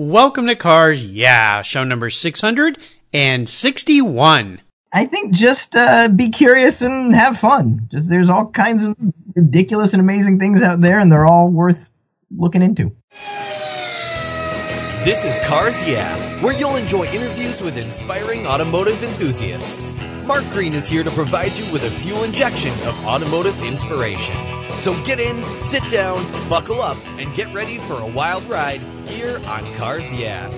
Welcome to Cars Yeah, show number 661. I think just uh, be curious and have fun. Just there's all kinds of ridiculous and amazing things out there, and they're all worth looking into. This is Cars Yeah, where you'll enjoy interviews with inspiring automotive enthusiasts. Mark Green is here to provide you with a fuel injection of automotive inspiration. So get in, sit down, buckle up, and get ready for a wild ride here on Cars Yeah.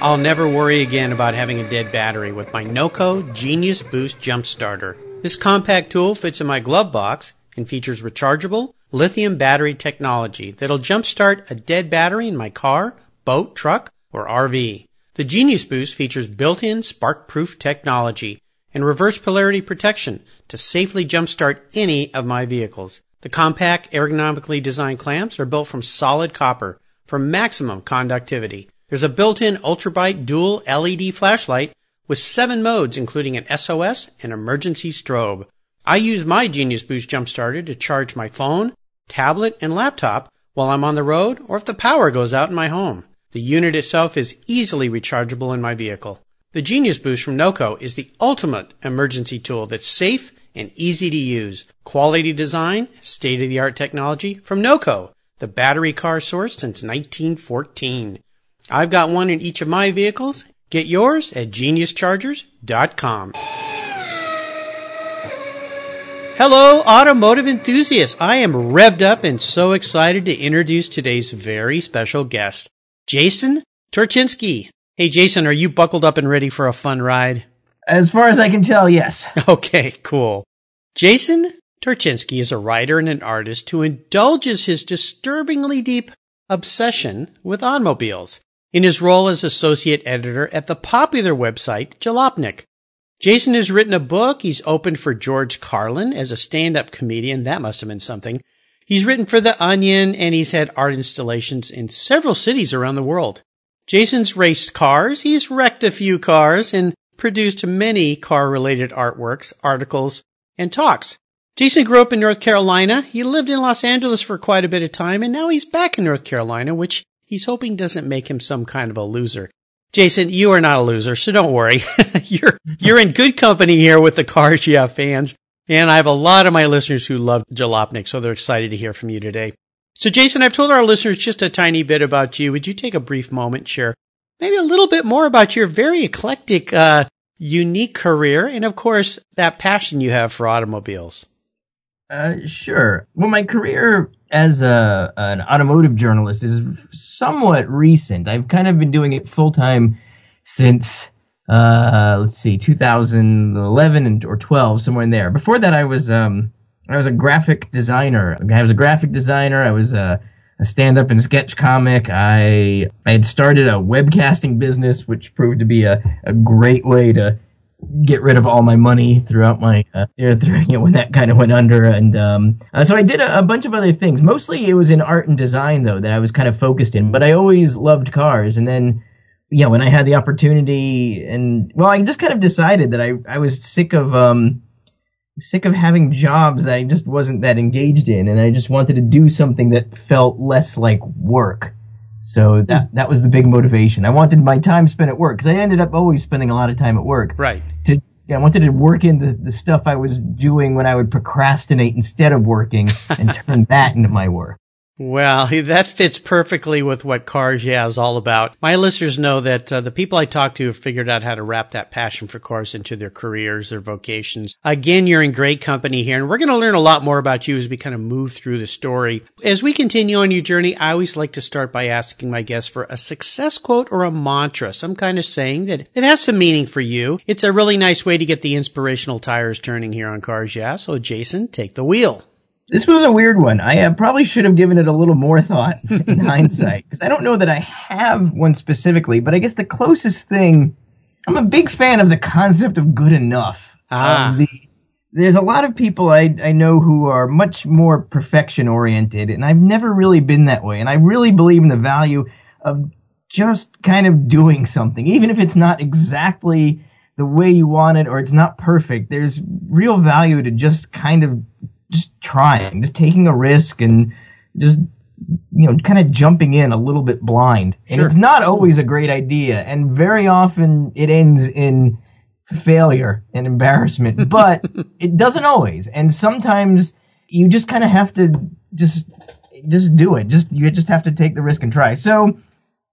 I'll never worry again about having a dead battery with my NOCO Genius Boost Jump Starter. This compact tool fits in my glove box and features rechargeable lithium battery technology that'll jumpstart a dead battery in my car, boat, truck, or RV. The Genius Boost features built-in spark-proof technology and reverse polarity protection to safely jumpstart any of my vehicles. The compact, ergonomically designed clamps are built from solid copper for maximum conductivity. There's a built-in ultrabright dual LED flashlight with seven modes, including an SOS and emergency strobe. I use my Genius Boost Jump Starter to charge my phone, tablet, and laptop while I'm on the road or if the power goes out in my home. The unit itself is easily rechargeable in my vehicle. The Genius Boost from NOCO is the ultimate emergency tool that's safe and easy to use. Quality design, state of the art technology from NOCO, the battery car source since 1914. I've got one in each of my vehicles. Get yours at geniuschargers.com. Hello, automotive enthusiasts. I am revved up and so excited to introduce today's very special guest, Jason Torchinsky. Hey, Jason, are you buckled up and ready for a fun ride? As far as I can tell, yes. Okay, cool. Jason Torchinsky is a writer and an artist who indulges his disturbingly deep obsession with automobiles in his role as associate editor at the popular website Jalopnik. Jason has written a book. He's opened for George Carlin as a stand-up comedian. That must have been something. He's written for The Onion and he's had art installations in several cities around the world. Jason's raced cars. He's wrecked a few cars and produced many car related artworks, articles, and talks. Jason grew up in North Carolina. He lived in Los Angeles for quite a bit of time and now he's back in North Carolina, which he's hoping doesn't make him some kind of a loser. Jason, you are not a loser, so don't worry. you're, you're in good company here with the Cars Yeah fans. And I have a lot of my listeners who love Jalopnik, so they're excited to hear from you today. So Jason, I've told our listeners just a tiny bit about you. Would you take a brief moment, share maybe a little bit more about your very eclectic, uh, unique career and of course that passion you have for automobiles? Uh, sure. Well, my career as a, an automotive journalist is somewhat recent. I've kind of been doing it full time since, uh, let's see, 2011 and, or 12, somewhere in there. Before that, I was, um, I was a graphic designer. I was a graphic designer. I was a, a stand-up and sketch comic. I I had started a webcasting business, which proved to be a, a great way to get rid of all my money throughout my uh, you know, when that kind of went under and um, uh, so I did a, a, bunch of other things mostly it was in art and design though that I was kind of focused in but I always loved cars and then yeah when I had the opportunity and well I just kind of decided that I I was sick of um sick of having jobs that I just wasn't that engaged in and I just wanted to do something that felt less like work so that that was the big motivation. I wanted my time spent at work because I ended up always spending a lot of time at work. Right. To yeah, I wanted to work in the, the stuff I was doing when I would procrastinate instead of working and turn that into my work. Well, that fits perfectly with what Cars Yeah is all about. My listeners know that uh, the people I talk to have figured out how to wrap that passion for cars into their careers, their vocations. Again, you're in great company here, and we're going to learn a lot more about you as we kind of move through the story. As we continue on your journey, I always like to start by asking my guests for a success quote or a mantra, some kind of saying that it has some meaning for you. It's a really nice way to get the inspirational tires turning here on Cars Yeah. So, Jason, take the wheel. This was a weird one. I uh, probably should have given it a little more thought in hindsight because I don't know that I have one specifically, but I guess the closest thing I'm a big fan of the concept of good enough. Ah. Um, the, there's a lot of people I, I know who are much more perfection oriented, and I've never really been that way. And I really believe in the value of just kind of doing something, even if it's not exactly the way you want it or it's not perfect. There's real value to just kind of just trying, just taking a risk and just you know, kind of jumping in a little bit blind. And Sure. it's not always a great idea. And very often it ends in failure and embarrassment, but it doesn't always. And sometimes you just kind of have to just, just do it. Just, you just have to take the risk and try. So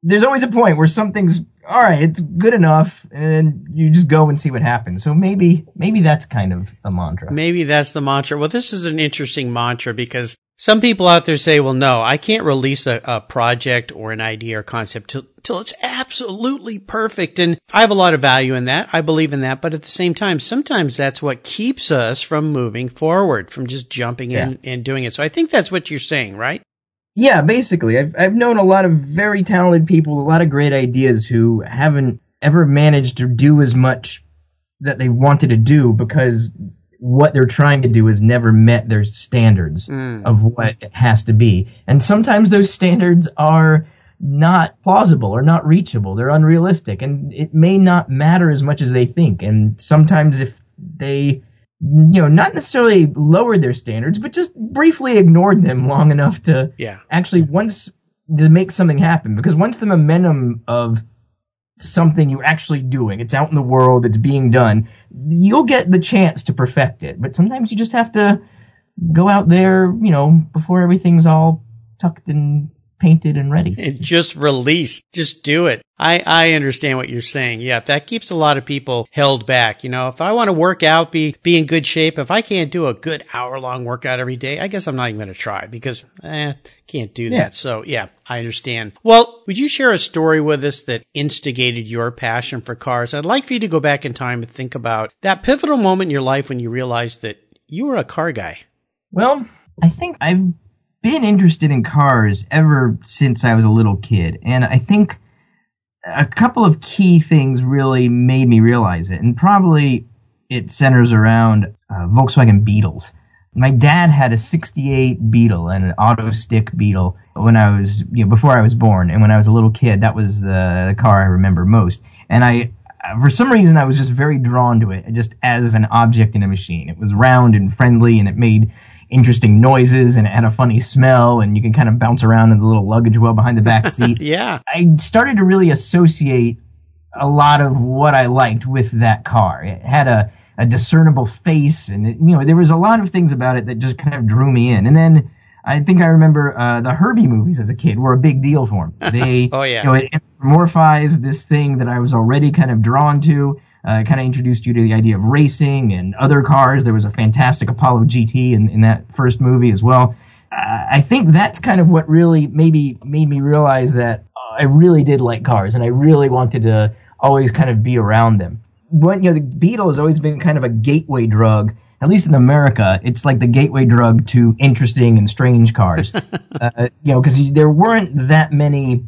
there's always a point where something's, all right, it's good enough. And then you just go and see what happens. So maybe, maybe that's kind of a mantra. Maybe that's the mantra. Well, this is an interesting mantra because some people out there say, well, no, I can't release a, a project or an idea or concept till, till it's absolutely perfect. And I have a lot of value in that. I believe in that. But at the same time, sometimes that's what keeps us from moving forward, from just jumping in and doing it. So I think that's what you're saying, right? Yeah, basically. I've I've known a lot of very talented people, a lot of great ideas who haven't ever managed to do as much that they wanted to do because what they're trying to do has never met their standards mm. of what it has to be. And sometimes those standards are not plausible or not reachable. They're unrealistic and it may not matter as much as they think. And sometimes if they you know, not necessarily lowered their standards, but just briefly ignored them long enough to Yeah. actually once to make something happen. Because once the momentum of something you're actually doing, it's out in the world, it's being done, you'll get the chance to perfect it. But sometimes you just have to go out there, you know, before everything's all tucked and painted and ready. And just release. Just do it. I, I understand what you're saying. Yeah, that keeps a lot of people held back. You know, if I want to work out, be, be in good shape, if I can't do a good hour long workout every day, I guess I'm not even going to try because, eh, can't do that. Yeah. So yeah, I understand. Well, would you share a story with us that instigated your passion for cars? I'd like for you to go back in time and think about that pivotal moment in your life when you realized that you were a car guy. Well, I think I've been interested in cars ever since I was a little kid, and I think a couple of key things really made me realize it, and probably it centers around uh, Volkswagen Beetles. My dad had a 68 Beetle and an auto stick Beetle when I was, you know, before I was born. And when I was a little kid, that was the, the car I remember most. And I, for some reason, I was just very drawn to it, just as an object in a machine. It was round and friendly, and it made interesting noises, and it had a funny smell, and you can kind of bounce around in the little luggage well behind the back seat. Yeah. I started to really associate a lot of what I liked with that car. It had a, a discernible face, and it, you know there was a lot of things about it that just kind of drew me in. And then I think I remember uh, the Herbie movies as a kid were a big deal for me. They, Oh, yeah. you know, it anthropomorphized this thing that I was already kind of drawn to. Uh, kind of introduced you to the idea of racing and other cars. There was a fantastic Apollo GT in, in that first movie as well. Uh, I think that's kind of what really maybe made me realize that uh, I really did like cars and I really wanted to always kind of be around them. When you know the Beetle has always been kind of a gateway drug, at least in America. It's like the gateway drug to interesting and strange cars. uh, you know, because there weren't that many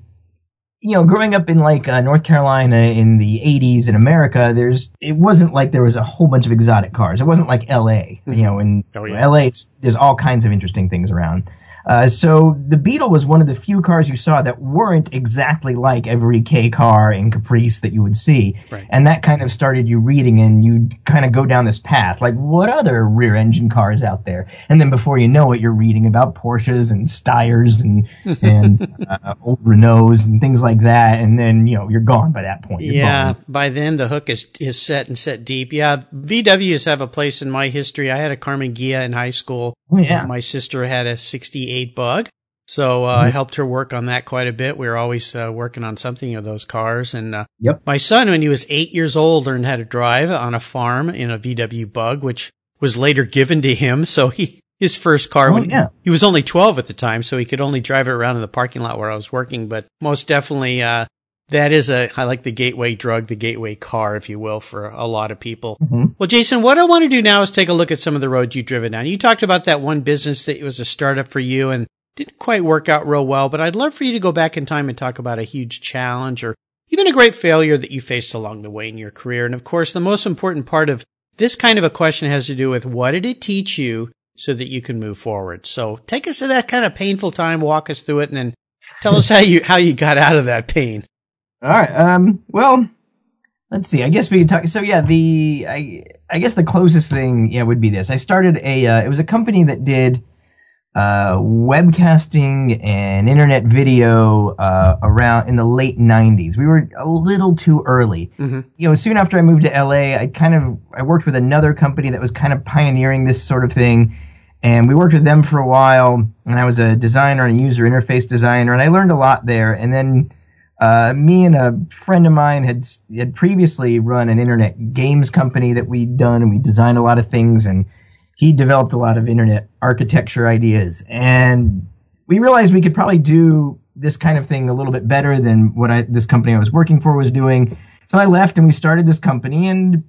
you know, growing up in like uh, North Carolina in the 80s in America, there's it wasn't like there was a whole bunch of exotic cars. It wasn't like LA, you know, in Oh, yeah. LA there's all kinds of interesting things around. Uh, so the Beetle was one of the few cars you saw that weren't exactly like every K car and Caprice that you would see. Right. And that kind of started you reading and you kind of go down this path. Like, what other rear engine cars out there? And then before you know it, you're reading about Porsches and Steyrs and, and uh, old Renaults and things like that. And then, you know, you're gone by that point. You're Yeah, gone. by then the hook is is set and set deep. Yeah, VWs have a place in my history. I had a Karmann Ghia in high school. Oh, yeah. My sister had a 68 bug. So uh, I helped her work on that quite a bit. We were always uh, working on something of those cars. And uh, Yep. my son, when he was eight years old, learned how to drive on a farm in a VW bug, which was later given to him. So he his first car Oh, when yeah. he was only 12 at the time, so he could only drive it around in the parking lot where I was working. But most definitely, uh, that is a, I like the gateway drug, the gateway car, if you will, for a lot of people. Mhm. Well, Jason, what I want to do now is take a look at some of the roads you've driven down. You talked about that one business that was a startup for you and didn't quite work out real well, but I'd love for you to go back in time and talk about a huge challenge or even a great failure that you faced along the way in your career. And of course, the most important part of this kind of a question has to do with what did it teach you so that you can move forward? So take us to that kind of painful time, walk us through it, and then tell us how you, how you got out of that pain. All right. Um, well, let's see. I guess we could talk. So yeah, the I I guess the closest thing yeah would be this. I started a uh, it was a company that did uh, webcasting and internet video uh, around in the late 90s. We were a little too early. Mm-hmm. You know, soon after I moved to LA, I kind of I worked with another company that was kind of pioneering this sort of thing, and we worked with them for a while. And I was a designer and a user interface designer, and I learned a lot there. And then uh, me and a friend of mine had had previously run an internet games company that we'd done, and we designed a lot of things and he developed a lot of internet architecture ideas and we realized we could probably do this kind of thing a little bit better than what I, this company I was working for was doing. So I left and we started this company and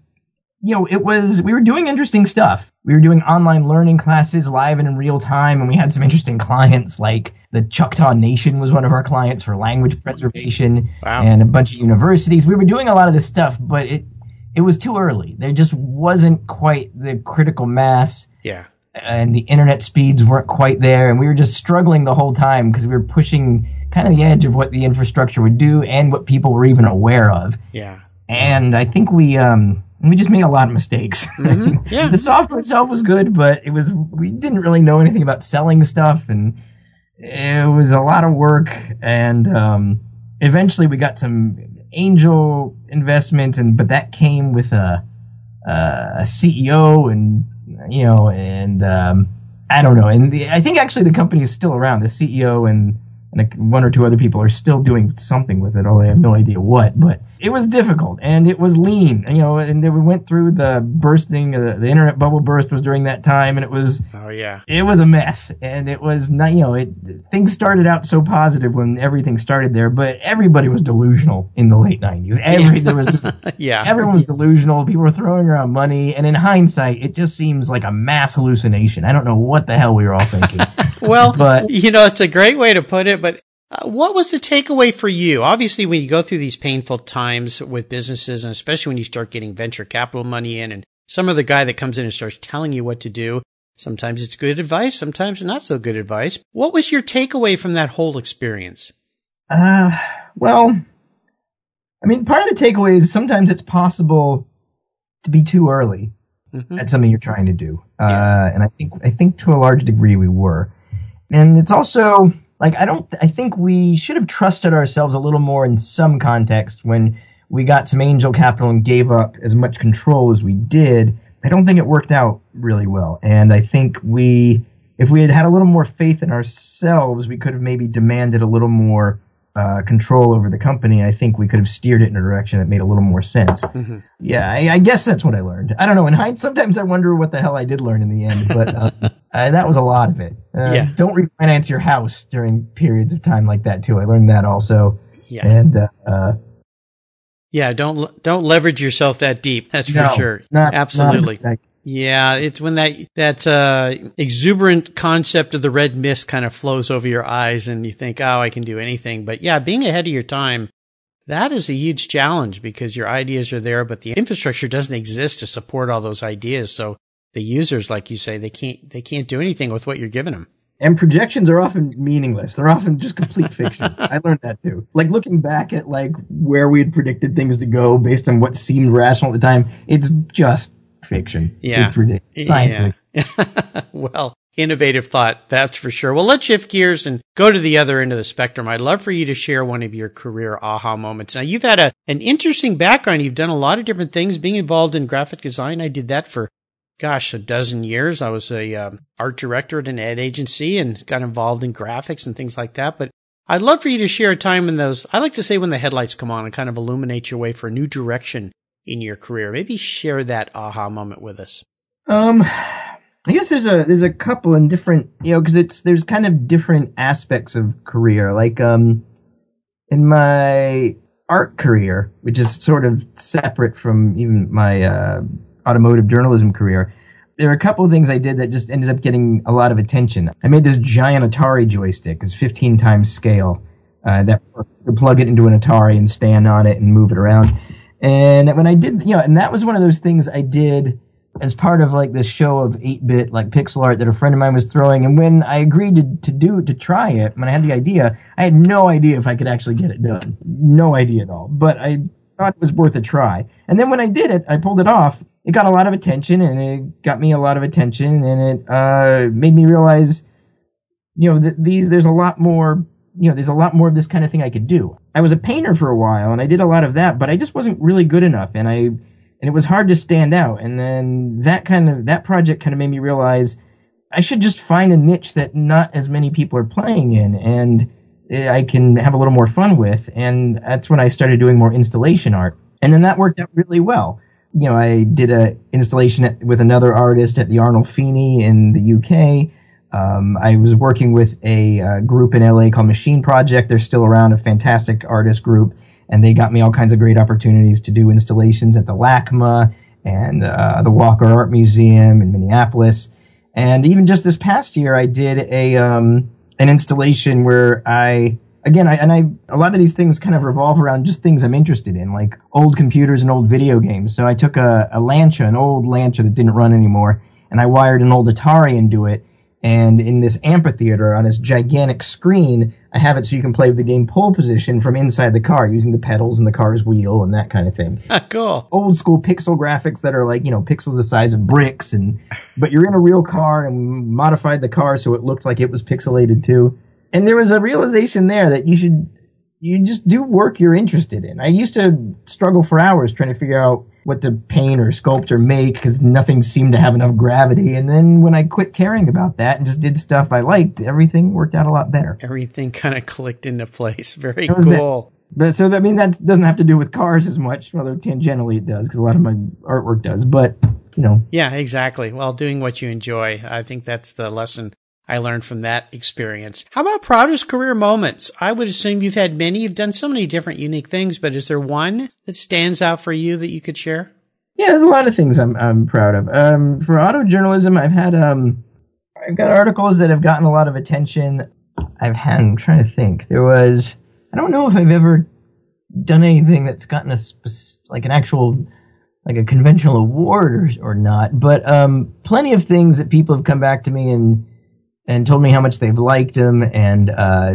you know, it was, we were doing interesting stuff. We were doing online learning classes live and in real time, and we had some interesting clients like the Choctaw Nation was one of our clients for language preservation Wow. and a bunch of universities. We were doing a lot of this stuff, but it, it was too early. There just wasn't quite the critical mass Yeah. and the internet speeds weren't quite there, and we were just struggling the whole time because we were pushing kind of the edge of what the infrastructure would do and what people were even aware of. Yeah. And I think we um we just made a lot of mistakes. Mhm, yeah. the software itself was good, but it was we didn't really know anything about selling stuff, and it was a lot of work. And um, eventually, we got some angel investments, and but that came with a a CEO and you know and um, I don't know. And the, I think actually the company is still around. The CEO and and one or two other people are still doing something with it, although I have no idea what. But it was difficult and it was lean, you know. And then we went through the bursting, uh, the internet bubble burst was during that time, and it was Oh yeah. it was a mess. And it was not, you know, it things started out so positive when everything started there, but everybody was delusional in the late '90s. Every there was just Yeah. everyone was delusional. People were throwing around money, and in hindsight, it just seems like a mass hallucination. I don't know what the hell we were all thinking. Well, But- you know, it's a great way to put it, but uh, what was the takeaway for you? Obviously, when you go through these painful times with businesses, and especially when you start getting venture capital money in, and some other guy that comes in and starts telling you what to do, sometimes it's good advice, sometimes not so good advice. What was your takeaway from that whole experience? Uh, well, I mean, part of the takeaway is sometimes it's possible to be too early Mhm. at something you're trying to do. Uh, and I think, I think to a large degree we were. And it's also, like, I don't, I think we should have trusted ourselves a little more in some context when we got some angel capital and gave up as much control as we did. I don't think it worked out really well. And I think we, if we had had a little more faith in ourselves, we could have maybe demanded a little more uh, control over the company. I think we could have steered it in a direction that made a little more sense. Mhm. Yeah, I, I guess that's what I learned. I don't know. In hindsight, sometimes I wonder what the hell I did learn in the end, but uh, uh, that was a lot of it. Uh, Yeah. Don't refinance your house during periods of time like that too. I learned that also. Yeah. And uh, uh, Yeah. Don't, don't leverage yourself that deep. That's no, for sure. not- Absolutely. not- Yeah, it's when that that uh, exuberant concept of the red mist kind of flows over your eyes, and you think, "Oh, I can do anything." But yeah, being ahead of your time, that is a huge challenge because your ideas are there, but the infrastructure doesn't exist to support all those ideas. So the users, like you say, they can't they can't do anything with what you're giving them. and projections are often meaningless. They're often just complete fiction. I learned that too. Like looking back at like where we had predicted things to go based on what seemed rational at the time, it's just fiction. Yeah. It's ridiculous. Science Yeah. fiction. well, innovative thought, that's for sure. Well, let's shift gears and go to the other end of the spectrum. I'd love for you to share one of your career aha moments. Now, you've had a, an interesting background. You've done a lot of different things, being involved in graphic design. I did that for, gosh, a dozen years. I was a um, art director at an ad agency and got involved in graphics and things like that. But I'd love for you to share a time when those, I like to say when the headlights come on and kind of illuminate your way for a new direction in your career. Maybe share that aha moment with us. Um, I guess there's a there's a couple in different you know because it's there's kind of different aspects of career. Like um, in my art career, which is sort of separate from even my uh, automotive journalism career. There are a couple of things I did that just ended up getting a lot of attention. I made this giant Atari joystick, it's 15 times scale, uh, that you plug it into an Atari and stand on it and move it around. And when I did, you know, and that was one of those things I did as part of like this show of 8-bit like pixel art that a friend of mine was throwing. And when I agreed to, to do to try it, when I had the idea, I had no idea if I could actually get it done. No idea at all. But I thought it was worth a try. And then when I did it, I pulled it off. It got a lot of attention, and it got me a lot of attention, and it uh, made me realize, you know, that these there's a lot more. You know, there's a lot more of this kind of thing I could do. I was a painter for a while, and I did a lot of that, but I just wasn't really good enough, and I and it was hard to stand out. And then that kind of that project kind of made me realize I should just find a niche that not as many people are playing in, and eh, I can have a little more fun with. And that's when I started doing more installation art. And then that worked out really well. You know, I did a installation with another artist at the Arnolfini in the UK. Um, I was working with a uh, group in LA called Machine Project. They're still around, a fantastic artist group, and they got me all kinds of great opportunities to do installations at the LACMA and uh, the Walker Art Museum in Minneapolis. And even just this past year, I did a um, an installation where I again I and I a lot of these things kind of revolve around just things I'm interested in, like old computers and old video games. So I took a, a Lancia, an old Lancia that didn't run anymore, and I wired an old Atari into it. And in this amphitheater on this gigantic screen, I have it so you can play the game pole position from inside the car using the pedals and the car's wheel and that kind of thing. cool. Old school pixel graphics that are like, you know, pixels the size of bricks and, but you're in a real car and modified the car so it looked like it was pixelated too. And there was a realization there that you should, you just do work you're interested in. I used to struggle for hours trying to figure out what to paint or sculpt or make because nothing seemed to have enough gravity. And then when I quit caring about that and just did stuff I liked, everything worked out a lot better. Everything kind of clicked into place. Very cool. But so I mean that doesn't have to do with cars as much, although tangentially it does because a lot of my artwork does. But you know, yeah, exactly. Well, doing what you enjoy, I think that's the lesson I learned from that experience. How about proudest career moments? I would assume you've had many. You've done so many different unique things, but is there one that stands out for you that you could share? Yeah, there's a lot of things I'm I'm proud of. Um, for auto journalism, I've had um, I've got articles that have gotten a lot of attention. I've had. I'm trying to think. There was. I don't know if I've ever done anything that's gotten a like an actual like a conventional award or or not, but um, plenty of things that people have come back to me and and told me how much they've liked them and uh,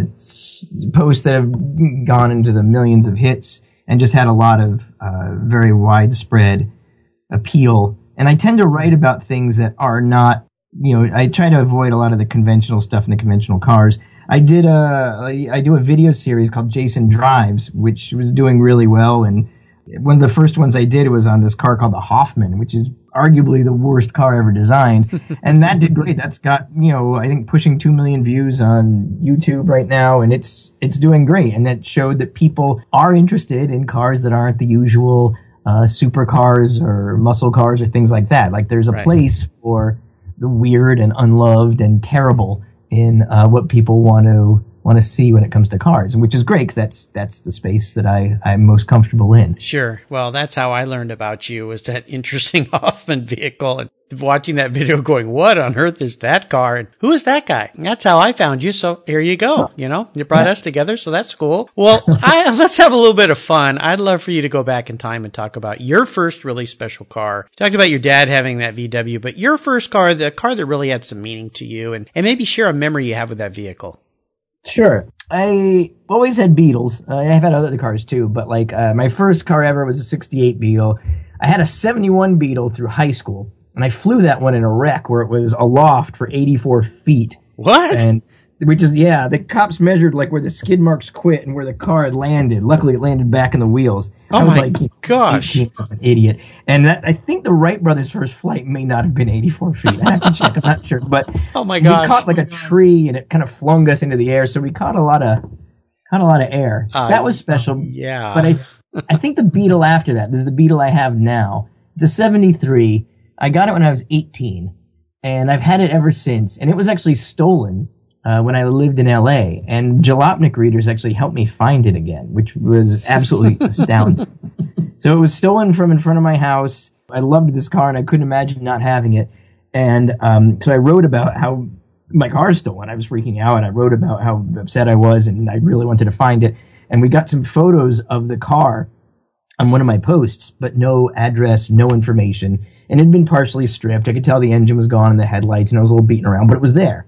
posts that have gone into the millions of hits and just had a lot of uh, very widespread appeal. And I tend to write about things that are not, you know, I try to avoid a lot of the conventional stuff in the conventional cars. I did a, I do a video series called Jason Drives, which was doing really well and one of the first ones I did was on this car called the Hoffmann, which is arguably the worst car ever designed. and that did great. That's got, you know, I think pushing 2 million views on YouTube right now and it's it's doing great and that showed that people are interested in cars that aren't the usual uh, supercars or muscle cars or things like that. Like there's a right. place for the weird and unloved and terrible in uh, what people want to want to see when it comes to cars, which is great because that's that's the space that I I'm most comfortable in. Sure. Well, that's how I learned about you was that interesting Hoffmann vehicle and watching that video, going, "What on earth is that car? And who is that guy?" that's how I found you. So here you go. You know, you brought yeah. us together, so that's cool. Well, I, let's have a little bit of fun. I'd love for you to go back in time and talk about your first really special car. You talked about your dad having that VW, but your first car, the car that really had some meaning to you, and and maybe share a memory you have with that vehicle. Sure. I always had Beetles. Uh, I've had other cars too, but like uh, my first car ever was a 68 Beetle. I had a 71 Beetle through high school, and I flew that one in a wreck where it was aloft for 84 feet. What? And which is yeah, the cops measured like where the skid marks quit and where the car had landed. Luckily, it landed back in the wheels. Oh I was my like, gosh, an idiot. And that, I think the Wright brothers' first flight may not have been 84 feet. I have to check. I'm not sure, but oh my gosh, we caught like a tree and it kind of flung us into the air. So we caught a lot of caught a lot of air. Uh, that was special. Yeah, but I I think the Beetle after that. This is the Beetle I have now. It's a 73. I got it when I was 18, and I've had it ever since. And it was actually stolen uh, when I lived in LA, and Jalopnik readers actually helped me find it again, which was absolutely astounding. So it was stolen from in front of my house. I loved this car, and I couldn't imagine not having it. And um, so I wrote about how my car is stolen. I was freaking out. I wrote about how upset I was, and I really wanted to find it. And we got some photos of the car on one of my posts, but no address, no information. And it had been partially stripped. I could tell the engine was gone and the headlights, and it was a little beaten around, but it was there.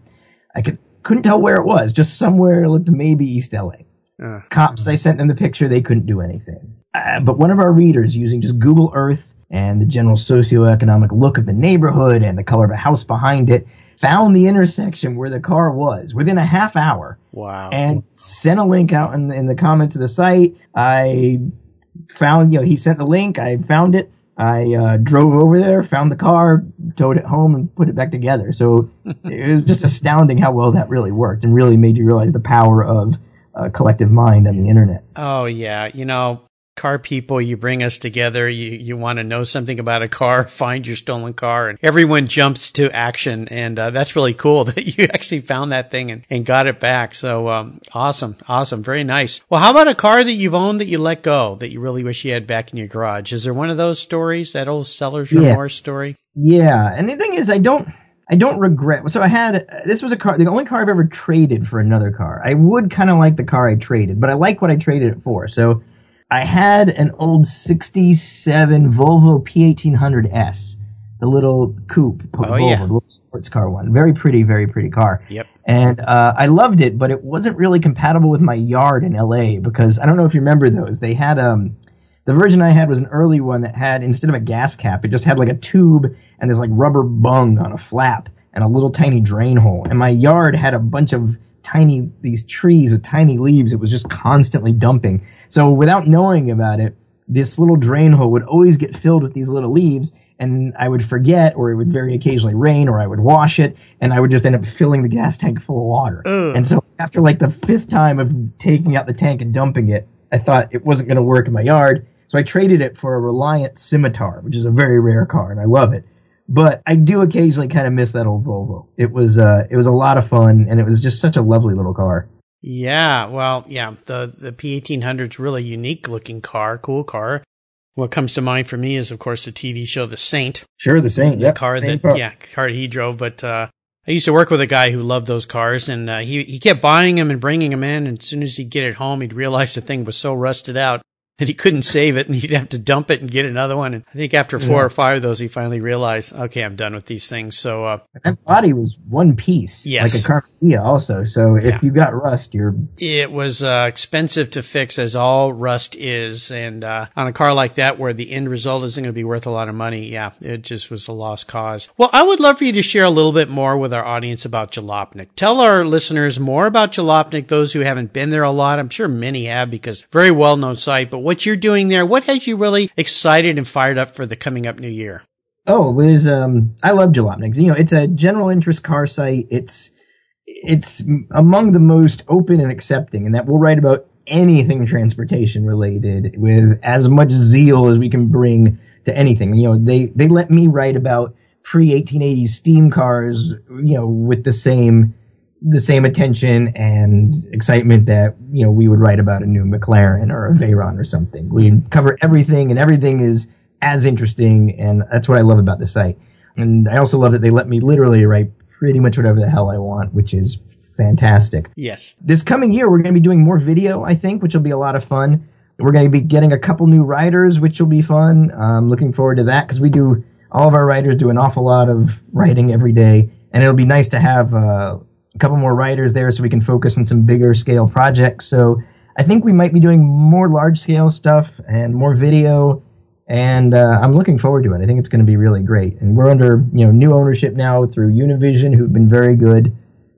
I could couldn't tell where it was, just somewhere it looked maybe East LA. Uh, Cops, I sent them the picture, they couldn't do anything. uh, but one of our readers using just Google Earth and the general socioeconomic look of the neighborhood and the color of a house behind it found the intersection where the car was within a half hour. Wow. And sent a link out in, in the comments of the site. I found, you know, he sent the link. I found it. I uh, drove over there, found the car, towed it home, and put it back together. So it was just astounding how well that really worked, and really made you realize the power of a collective mind on the internet. Oh yeah, you know, car people, you bring us together. You, you want to know something about a car, find your stolen car and everyone jumps to action. And, uh, that's really cool that you actually found that thing and, and got it back. So, um, awesome. Awesome. Very nice. Well, how about a car that you've owned that you let go that you really wish you had back in your garage? Is there one of those stories, that old seller's Yeah. remorse story? Yeah, and the thing is, I don't, I don't regret. So I had this was a car, the only car I've ever traded for another car. I would kind of like the car I traded, but I like what I traded it for. So I had an old '67 Volvo P1800S, the little coupe Volvo, Oh, yeah. little sports car one. Very pretty, very pretty car. Yep. And uh, I loved it, but it wasn't really compatible with my yard in LA because I don't know if you remember those. They had um the version I had was an early one that had instead of a gas cap, it just had like a tube and this like rubber bung on a flap and a little tiny drain hole. And my yard had a bunch of tiny these trees with tiny leaves. It was just constantly dumping. So without knowing about it, this little drain hole would always get filled with these little leaves and I would forget or it would very occasionally rain or I would wash it and I would just end up filling the gas tank full of water. Ugh. And so after like the fifth time of taking out the tank and dumping it, I thought it wasn't going to work in my yard. So I traded it for a Reliant Scimitar, which is a very rare car and I love it. But I do occasionally kind of miss that old Volvo. It was uh it was a lot of fun and it was just such a lovely little car. Yeah, well, yeah, the the P1800's really unique looking car, cool car. What comes to mind for me is, of course, the TV show The Saint, Sure, the Saint. the Yep, car that car. yeah, car he drove. But uh, I used to work with a guy who loved those cars, and uh, he he kept buying them and bringing them in. And as soon as he'd get it home, he'd realize the thing was so rusted out that he couldn't save it, and he'd have to dump it and get another one. And I think after four Yeah. or five of those, he finally realized, okay, I'm done with these things. So uh, That body was one piece, Yes. like a Karmann Ghia also. So Yeah. if you got rust, you're it was uh, expensive to fix as all rust is and uh, on a car like that where the end result isn't going to be worth a lot of money yeah it just was a lost cause well i would love for you to share a little bit more with our audience about jalopnik tell our listeners more about jalopnik those who haven't been there a lot i'm sure many have because very well known site but what you're doing there what has you really excited and fired up for the coming up new year Oh, it was um I love Jalopnik. You know, it's a general interest car site. It's it's among the most open and accepting, and that we'll write about anything transportation related with as much zeal as we can bring to anything. You know, they they let me write about pre 1880s steam cars, you know, with the same the same attention and excitement that you know we would write about a new McLaren or a Veyron or something. We cover everything, and everything is as interesting, and that's what I love about the site. And I also love that they let me literally write pretty much whatever the hell I want, which is fantastic. yes This coming year, we're going to be doing more video, I think, which will be a lot of fun. We're going to be getting a couple new writers, which will be fun. I'm looking forward to that because we do all of our writers do an awful lot of writing every day, and it'll be nice to have uh, a couple more writers there so we can focus on some bigger scale projects. So I think we might be doing more large scale stuff and more video, and uh, I'm looking forward to it. I think it's going to be really great. And we're under you know new ownership now through Univision, who've been very good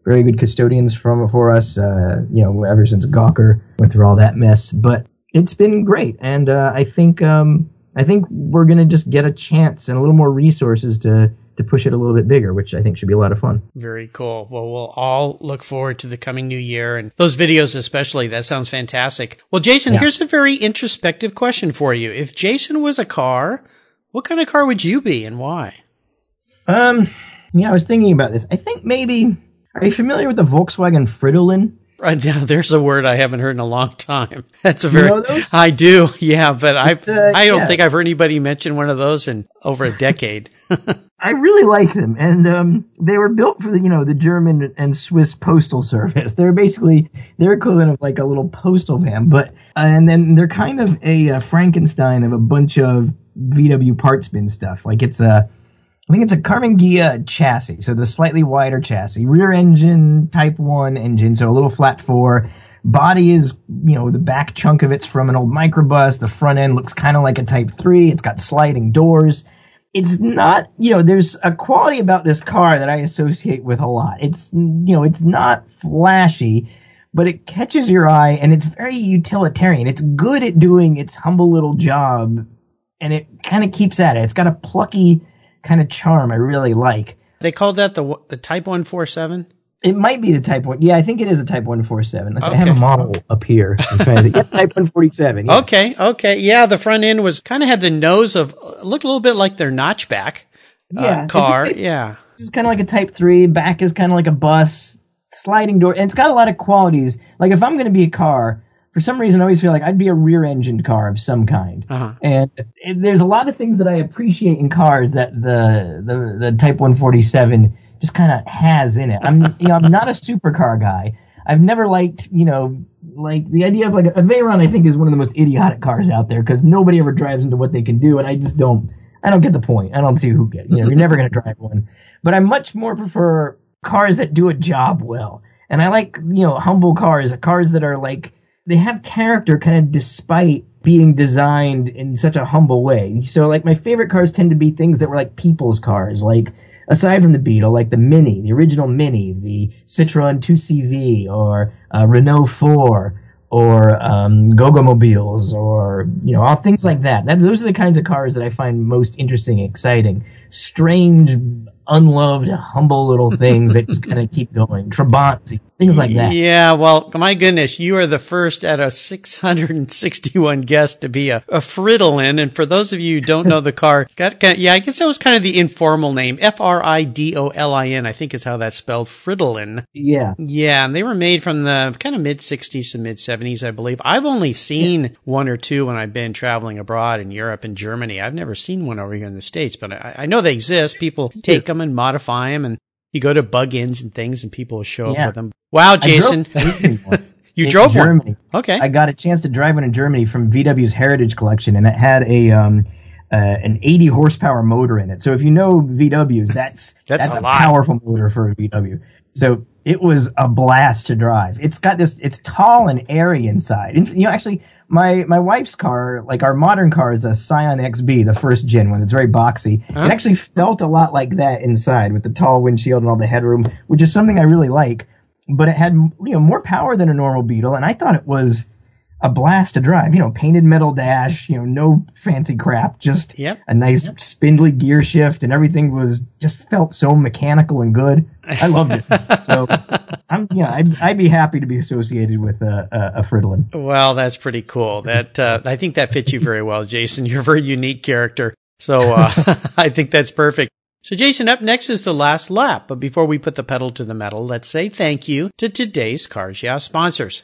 very good custodians from for us. Uh, you know, ever since Gawker went through all that mess, but it's been great, and uh, I think um, I think we're gonna just get a chance and a little more resources to to push it a little bit bigger, which I think should be a lot of fun. Very cool. Well, we'll all look forward to the coming new year and those videos, especially. That sounds fantastic. Well, Jason, Yeah. here's a very introspective question for you. If Jason was a car, what kind of car would you be and why? Um, yeah, I was thinking about this. I think maybe. Are you familiar with the Volkswagen Fridolin? Right now, there's a word I haven't heard in a long time. That's a You very, know those? I do. Yeah, but I, uh, I don't yeah. think I've heard anybody mention one of those in over a decade. I really like them, and um, they were built for the you know the German and Swiss postal service. They're basically their equivalent of like a little postal van, but and then they're kind of a, uh Frankenstein of a bunch of VW parts bin stuff. Like it's a, I think it's a Karmann Ghia chassis, so the slightly wider chassis, rear engine Type One engine, so a little flat four, body is, you know, the back chunk of it's from an old microbus. The front end looks kind of like a Type 3. It's got sliding doors. It's not, you know, there's a quality about this car that I associate with a lot. It's, you know, it's not flashy, but it catches your eye and it's very utilitarian. It's good at doing its humble little job and it kind of keeps at it. It's got a plucky kind of charm I really like. They call that the the Type 147? It might be the Type 1. Yeah, I think it is a Type 147. I have a model up here. To. Yeah, Type 147. yes. Okay, okay. Yeah, the front end was kind of had the nose of, looked a little bit like their notchback uh, Yeah, car. it's- yeah. It's kind of like a Type 3. Back is kind of like a bus. Sliding door. And it's got a lot of qualities. Like if I'm going to be a car, for some reason I always feel like I'd be a rear-engined car of some kind. Uh-huh. And it, there's a lot of things that I appreciate in cars that the the, the Type 147 just kind of has in it. I'm you know I'm not a supercar guy. I've never liked you know like the idea of like a Veyron. I think is one of the most idiotic cars out there because nobody ever drives into what they can do, and I just don't. I don't get the point. I don't see who get. You know, you're never going to drive one. But I much more prefer cars that do a job well. And I like, you know, humble cars, cars that are like they have character kind of despite being designed in such a humble way. So like my favorite cars tend to be things that were like people's cars, like aside from the Beetle, like the Mini, the original Mini, the Citroen 2CV or uh, Renault 4 or um, Goggomobiles or you know all things like that. That's those are the kinds of cars that I find most interesting, exciting, strange, unloved, humble little things that just kind of keep going. Trabants, things like that. Yeah, well, my goodness, you are the first at a 661 guest to be a, a Fridolin. And for those of you who don't know the car, it's got kind of, yeah, I guess that was kind of the informal name. F-R-I-D-O-L-I-N, I think is how that's spelled. Fridolin. Yeah. Yeah, and they were made from the kind of mid 60s to mid 70s, I believe. I've only seen one or two when I've been traveling abroad in Europe and Germany. I've never seen one over here in the States, but I, I know they exist. People take them and modify them, and you go to bug-ins and things, and people will show Yeah. up with them. Wow, Jason. Drove you in drove one. Okay. I got a chance to drive one in Germany from VW's Heritage Collection, and it had a um, uh, an 80 horsepower motor in it. So if you know VWs, that's That's a a, powerful motor for a VW. So it was a blast to drive. It's got this. It's tall and airy inside. And, you know, actually, my my wife's car, like our modern car, is a Scion XB, the first gen one. It's very boxy. It actually felt a lot like that inside with the tall windshield and all the headroom, which is something I really like. But it had you know more power than a normal Beetle, and I thought it was a blast to drive. You know, painted metal dash, you know, no fancy crap, just Yep. a nice spindly gear shift, and everything was just felt so mechanical and good. I loved it. so I'm, yeah, I'd, I'd be happy to be associated with a, a, a Fridolin. Well, that's pretty cool. That uh, I think that fits you very well, Jason. You're a very unique character, so uh, I think that's perfect. So, Jason, up next is the last lap. But before we put the pedal to the metal, let's say thank you to today's Cars Yeah sponsors.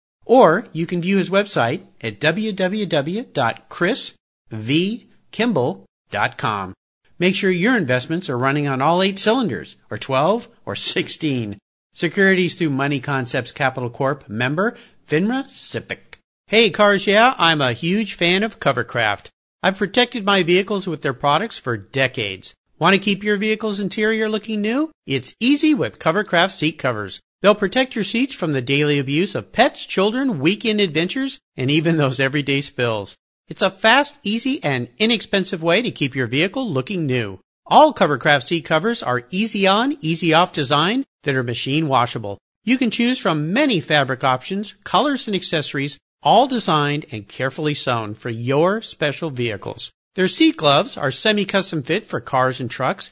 Or you can view his website at www.chrisvkimball.com. Make sure your investments are running on all eight cylinders, or 12, or 16. Securities through Money Concepts Capital Corp. Member, FINRA SIPC. Hey Cars Yeah, I'm a huge fan of Covercraft. I've protected my vehicles with their products for decades. Want to keep your vehicle's interior looking new? It's easy with Covercraft seat covers. They'll protect your seats from the daily abuse of pets, children, weekend adventures, and even those everyday spills. It's a fast, easy, and inexpensive way to keep your vehicle looking new. All Covercraft seat covers are easy on, easy off design that are machine washable. You can choose from many fabric options, colors, and accessories all designed and carefully sewn for your special vehicles. Their seat gloves are semi-custom fit for cars and trucks,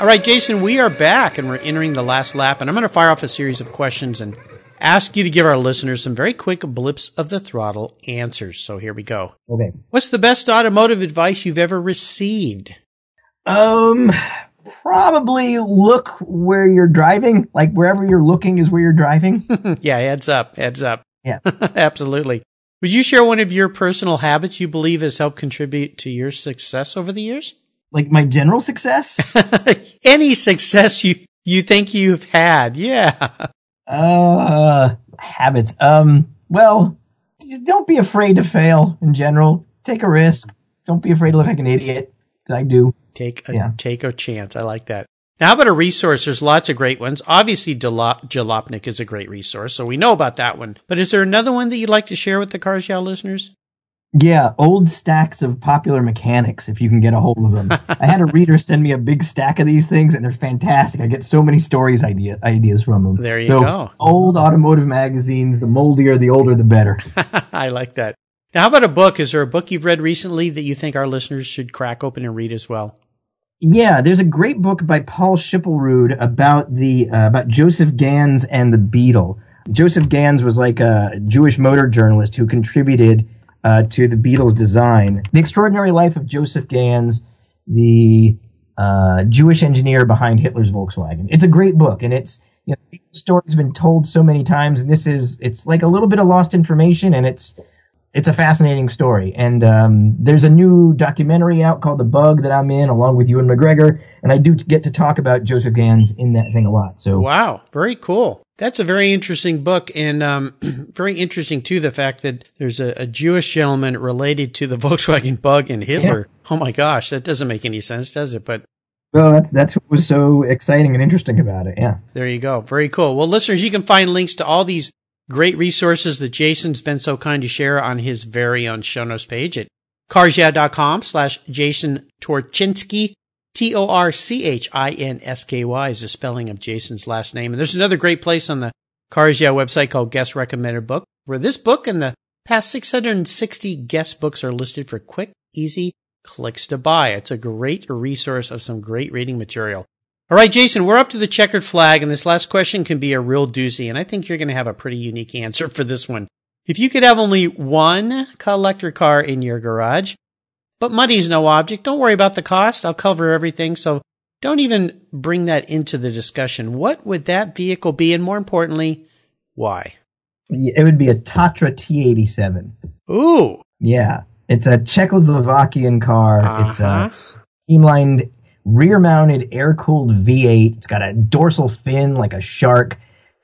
All right, Jason, we are back and we're entering the last lap, and I'm going to fire off a series of questions and ask you to give our listeners some very quick blips of the throttle answers. So here we go. Okay. What's the best automotive advice you've ever received? Um, probably look where you're driving. Like wherever you're looking is where you're driving. yeah, heads up, heads up. Yeah. Absolutely. Would you share one of your personal habits you believe has helped contribute to your success over the years? Like my general success? Any success you you think you've had? Yeah. Uh, habits. Um, well, don't be afraid to fail in general. Take a risk. Don't be afraid to look like an idiot. I do. Take a Yeah. take a chance. I like that. Now, how about a resource? There's lots of great ones. Obviously, Jalop- Jalopnik is a great resource, so we know about that one. But is there another one that you'd like to share with the Cars listeners? Yeah, old stacks of popular mechanics if you can get a hold of them. I had a reader send me a big stack of these things and they're fantastic. I get so many stories idea, ideas from them. There you so, go. Old automotive magazines, the moldier, the older, the better. I like that. Now, how about a book? Is there a book you've read recently that you think our listeners should crack open and read as well? Yeah, there's a great book by Paul Schilperoord about the uh, about Josef Ganz and the Beetle. Josef Ganz was like a Jewish motor journalist who contributed uh, to the Beetle's design. The Extraordinary Life of Josef Ganz, the uh, Jewish engineer behind Hitler's Volkswagen. It's a great book, and it's you know, the story's been told so many times, and this is it's like a little bit of lost information, and it's it's a fascinating story. And um, there's a new documentary out called The Bug that I'm in, along with Ewan McGregor, and I do get to talk about Josef Ganz in that thing a lot. So Wow, very cool. That's a very interesting book, and um, very interesting too. The fact that there's a, a Jewish gentleman related to the Volkswagen Bug and Hitler. Oh my gosh, that doesn't make any sense, does it? But well, that's that's what was so exciting and interesting about it. Yeah. there you go. Very cool. Well, listeners, you can find links to all these great resources that Jason's been so kind to share on his very own show notes page at carsyeah.com slash Jason Torchinsky. T-O-R-C-H-I-N-S-K-Y is the spelling of Jason's last name. And there's another great place on the Cars website called Guest Recommended Book, where this book and the past 660 guest books are listed for quick, easy clicks to buy. It's a great resource of some great reading material. All right, Jason, we're up to the checkered flag, and this last question can be a real doozy, and I think you're going to have a pretty unique answer for this one. If you could have only one collector car in your garage, but money's no object, don't worry about the cost. I'll cover everything, so don't even bring that into the discussion. What would that vehicle be, and more importantly, why? It would be a Tatra T87. Ooh, Yeah. It's a Czechoslovakian car. It's Uh-huh. a streamlined rear-mounted air-cooled V8. It's got a dorsal fin like a shark,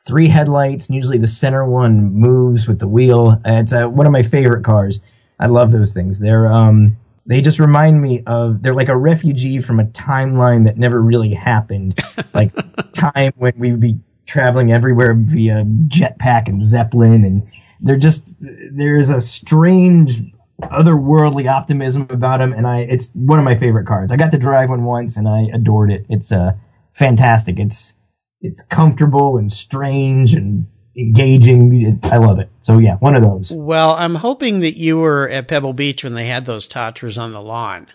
three headlights, and usually the center one moves with the wheel. It's uh, one of my favorite cars. I love those things. They're um they just remind me of they're like a refugee from a timeline that never really happened. like time when we'd be traveling everywhere via jetpack and zeppelin and they're just there's a strange otherworldly optimism about them and I it's one of my favorite cars. I got to drive one once and I adored it. It's uh fantastic. It's it's comfortable and strange and engaging. I love it. So yeah, one of those. well, I'm hoping that you were at Pebble Beach when they had those Tatras on the lawn.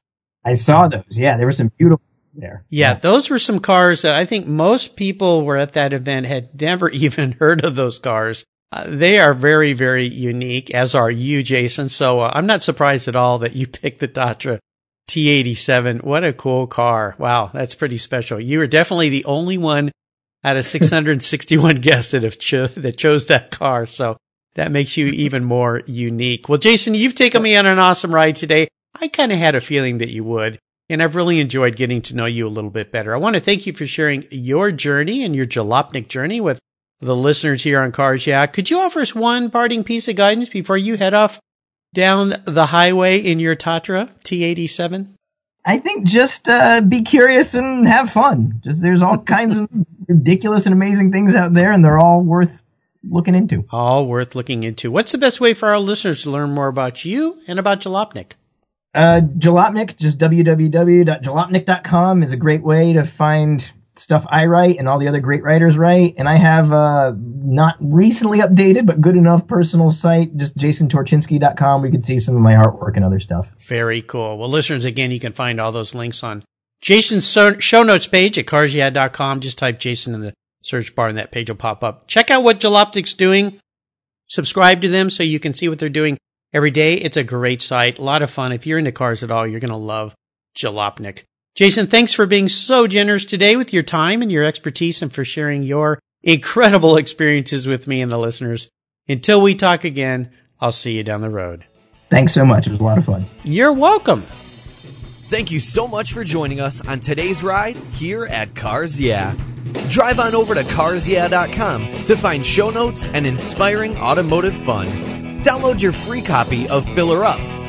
I saw those. Yeah, there were some beautiful there. Yeah, those were some cars that I think most people were at that event had never even heard of those cars. Uh, they are very, very unique, as are you, Jason. So uh, I'm not surprised at all that you picked the Tatra T87. What a cool car. Wow, that's pretty special. You are definitely the only one out of 661 guests that have cho- that chose that car. So that makes you even more unique. Well, Jason, you've taken me on an awesome ride today. I kind of had a feeling that you would. And I've really enjoyed getting to know you a little bit better. I want to thank you for sharing your journey and your Jalopnik journey with the listeners here on Cars Yeah. Could you offer us one parting piece of guidance before you head off down the highway in your Tatra T87? I think just uh, be curious and have fun. Just there's all kinds of ridiculous and amazing things out there, and they're all worth looking into. All worth looking into. What's the best way for our listeners to learn more about you and about Jalopnik? Uh, Jalopnik, just www.jalopnik.com is a great way to find stuff I write and all the other great writers write. And I have uh, not recently updated, but good enough personal site, just jasontorchinsky.com. We can see some of my artwork and other stuff. Very cool. Well, listeners, again, you can find all those links on Jason's show notes page at carsyeah.com. Just type Jason in the search bar and that page will pop up. Check out what Jalopnik's doing. Subscribe to them so you can see what they're doing every day. It's a great site. A lot of fun. If you're into cars at all, you're going to love Jalopnik. Jason, thanks for being so generous today with your time and your expertise and for sharing your incredible experiences with me and the listeners. Until we talk again, I'll see you down the road. Thanks so much. It was a lot of fun. You're welcome. Thank you so much for joining us on today's ride here at Cars Yeah. Drive on over to carsyeah.com to find show notes and inspiring automotive fun. Download your free copy of Filler Up